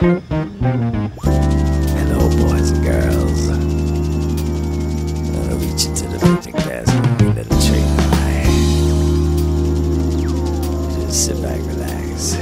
Hello, boys and girls. I'm gonna reach into the magic basket and bring a little treat. Just sit back, relax,